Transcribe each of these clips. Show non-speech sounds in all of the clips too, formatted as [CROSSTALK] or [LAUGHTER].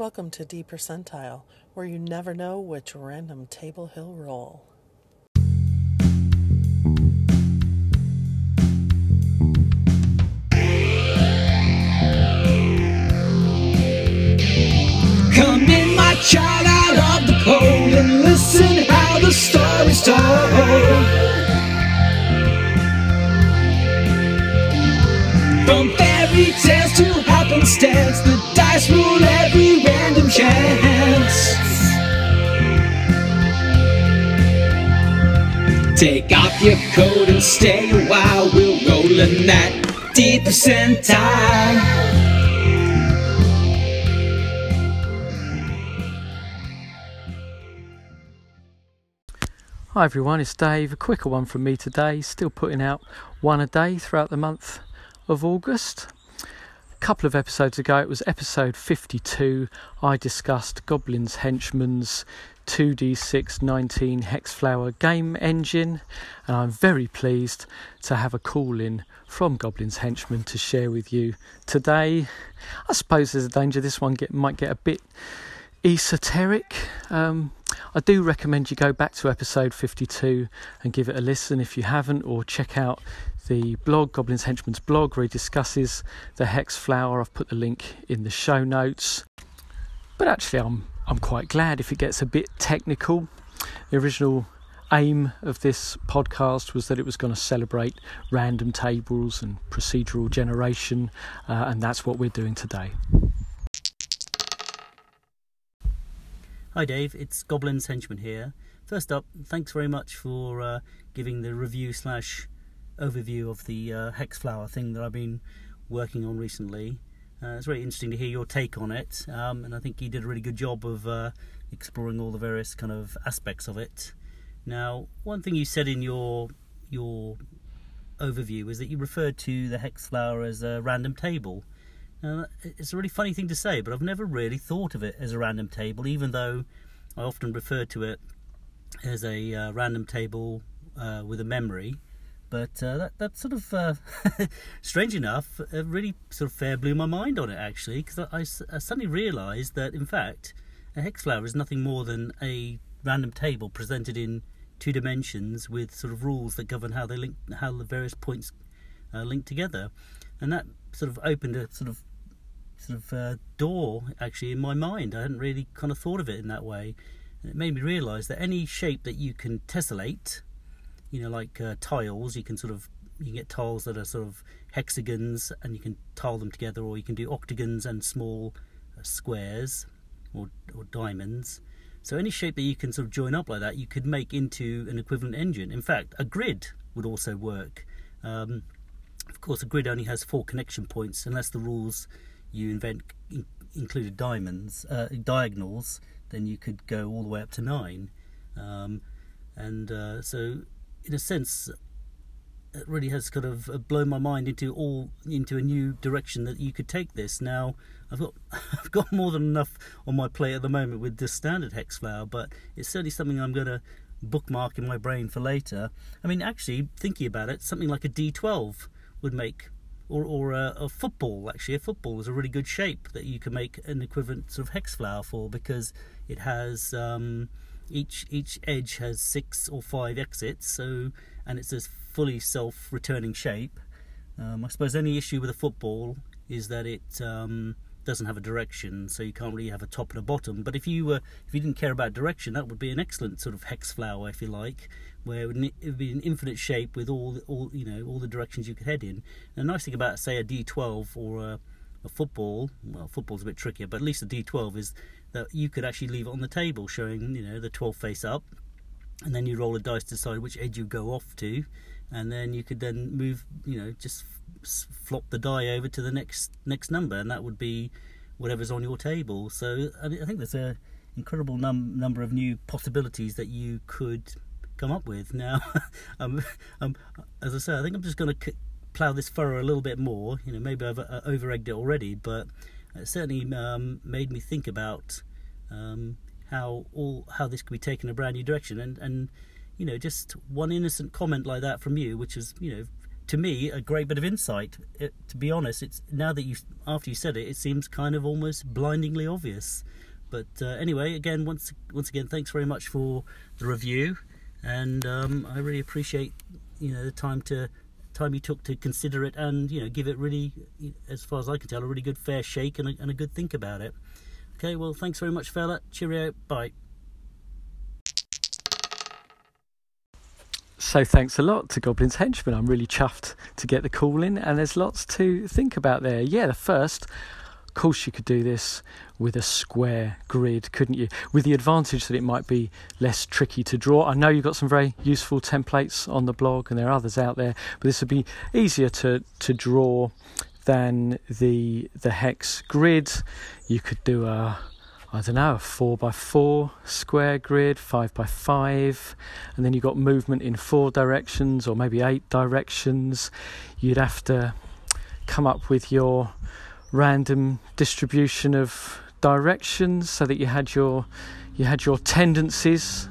Welcome to D Percentile, where you never know which random table he'll roll. Come in, Take off your coat and stay a while. We're rolling that deep percentile. Hi everyone, it's Dave. A quicker one from me today. Still putting out one a day throughout the month of August. A couple of episodes ago, it was episode 52. I discussed Goblin's Henchman's 2D619 Hexflower game engine, and I'm very pleased to have a call in from Goblin's Henchman to share with you today. I suppose there's a danger this one get, might get a bit esoteric. Um, I do recommend you go back to episode 52 and give it a listen if you haven't, or check out the blog, Goblin's Henchman's blog, where he discusses the hex flower. I've put the link in the show notes. But actually, I'm I'm quite glad if it gets a bit technical. The original aim of this podcast was that it was going to celebrate random tables and procedural generation, uh, and that's what we're doing today. Hi Dave, it's Goblin's Henchman here. First up, thanks very much for uh, giving the review slash overview of the uh, hex flower thing that I've been working on recently. Uh, it's very interesting to hear your take on it, um, and I think you did a really good job of uh, exploring all the various kind of aspects of it. Now, one thing you said in your your overview was that you referred to the hex flower as a random table. It's a really funny thing to say, but I've never really thought of it as a random table, even though I often refer to it as a uh, random table uh, with a memory. But uh, that, that sort of, uh, [LAUGHS] strange enough, it really sort of fair blew my mind on it actually, because I, I, suddenly realised that in fact a hex flower is nothing more than a random table presented in two dimensions with sort of rules that govern how they link, how the various points uh, link together, and that sort of opened a sort of sort of uh, door actually in my mind. I hadn't really kind of thought of it in that way. And it made me realise that any shape that you can tessellate, you know, like uh, tiles, you can sort of you can get tiles that are sort of hexagons and you can tile them together, or you can do octagons and small uh, squares or, or diamonds. So any shape that you can sort of join up like that, you could make into an equivalent engine. In fact, a grid would also work. Um, of course, a grid only has four connection points, unless the rules you invent in, included diamonds, uh, diagonals, then you could go all the way up to nine. Um, and uh, so, in a sense, it really has kind of uh, blown my mind into all into a new direction that you could take this. Now, I've got [LAUGHS] I've got more than enough on my plate at the moment with the standard hex flower, but it's certainly something I'm going to bookmark in my brain for later. I mean, actually, thinking about it, something like a D12 would make or, or a, a, football. Actually, a football is a really good shape that you can make an equivalent sort of hex flower for because it has um, each each edge has six or five exits. So and it's a fully self-returning shape. Um, I suppose any issue with a football is that it um, doesn't have a direction, so you can't really have a top and a bottom. But if you were, if you didn't care about direction, that would be an excellent sort of hex flower, if you like, where it would, it would be an infinite shape with all, all you know, all the directions you could head in. And the nice thing about, say, a D12 or a, a football, well, football's a bit trickier, but at least a D12 is that you could actually leave it on the table, showing you know the 12 face up, and then you roll a dice to decide which edge you go off to, and then you could then move, you know, just flop the die over to the next next number, and that would be whatever's on your table. So I, think there's a incredible num- number of new possibilities that you could come up with. Now, [LAUGHS] um, um, as I say, I think I'm just going to c- plough this furrow a little bit more. You know, maybe I've uh, over egged it already, but it certainly um, made me think about um, how all how this could be taken a brand new direction. And and you know, just one innocent comment like that from you, which is you know to me a great bit of insight. It, to be honest, it's now that you after you said it, it seems kind of almost blindingly obvious. But uh, anyway, again, once once again, thanks very much for the review, and um, I really appreciate you know the time to time you took to consider it and you know give it really, as far as I can tell, a really good fair shake and a, and a good think about it. Okay, well, thanks very much, fella. Cheerio. Bye. So thanks a lot to Goblin's Henchman. I'm really chuffed to get the call in, and there's lots to think about there. Yeah, the first, of course, you could do this with a square grid, couldn't you? With the advantage that it might be less tricky to draw. I know you've got some very useful templates on the blog, and there are others out there, but this would be easier to to draw than the the hex grid. You could do a I don't know, a four by four square grid, five by five, and then you've got movement in four directions or maybe eight directions. You'd have to come up with your random distribution of directions so that you had your you had your tendencies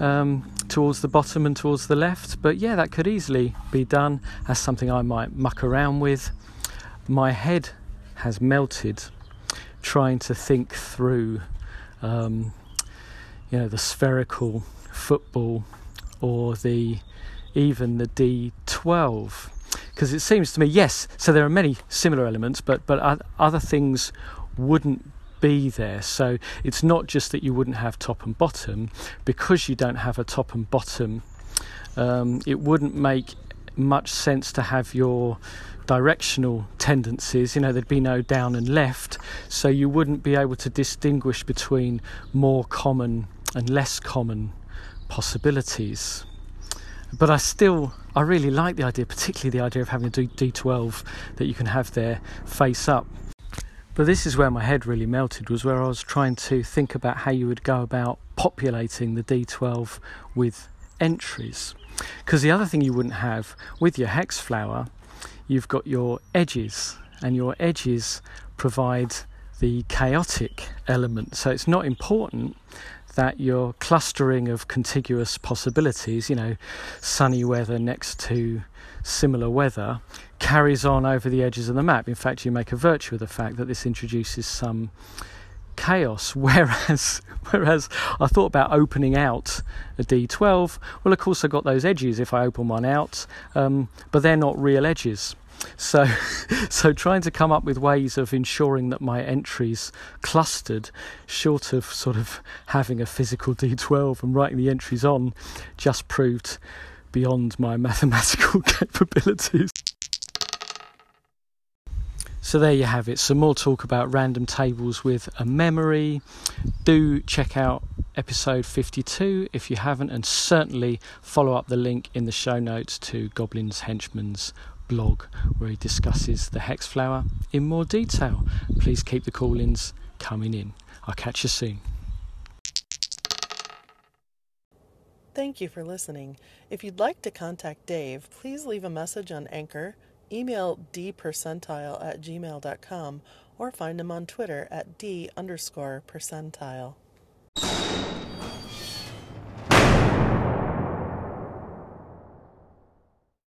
um, towards the bottom and towards the left. But yeah, that could easily be done as something I might muck around with. My head has melted trying to think through, um, you know, the spherical football or the even the D12 because it seems to me yes so there are many similar elements but but other things wouldn't be there. So it's not just that you wouldn't have top and bottom. Because you don't have a top and bottom um, it wouldn't make much sense to have your directional tendencies. You know, there'd be no down and left, so you wouldn't be able to distinguish between more common and less common possibilities. But I still, I really like the idea, particularly the idea of having a D12 that you can have there face up. But this is where my head really melted, was where I was trying to think about how you would go about populating the D12 with entries. Because the other thing you wouldn't have with your hex flower you've got your edges, and your edges provide the chaotic element. So it's not important that your clustering of contiguous possibilities, you know, sunny weather next to similar weather, carries on over the edges of the map. In fact, you make a virtue of the fact that this introduces some chaos. [LAUGHS] Whereas, whereas I thought about opening out a D12. Well, of course, I got those edges if I open one out, um, but they're not real edges. So, [LAUGHS] so trying to come up with ways of ensuring that my entries clustered, short of sort of having a physical D12 and writing the entries on, just proved beyond my [LAUGHS] mathematical capabilities. So there you have it. Some more talk about random tables with a memory. Do check out episode 52 if you haven't, and certainly follow up the link in the show notes to Goblin's Henchman's blog where he discusses the hex flower in more detail. Please keep the call ins coming in. I'll catch you soon. Thank you for listening. If you'd like to contact Dave, please leave a message on Anchor email dpercentile at gmail.com or find him on Twitter at d underscore percentile.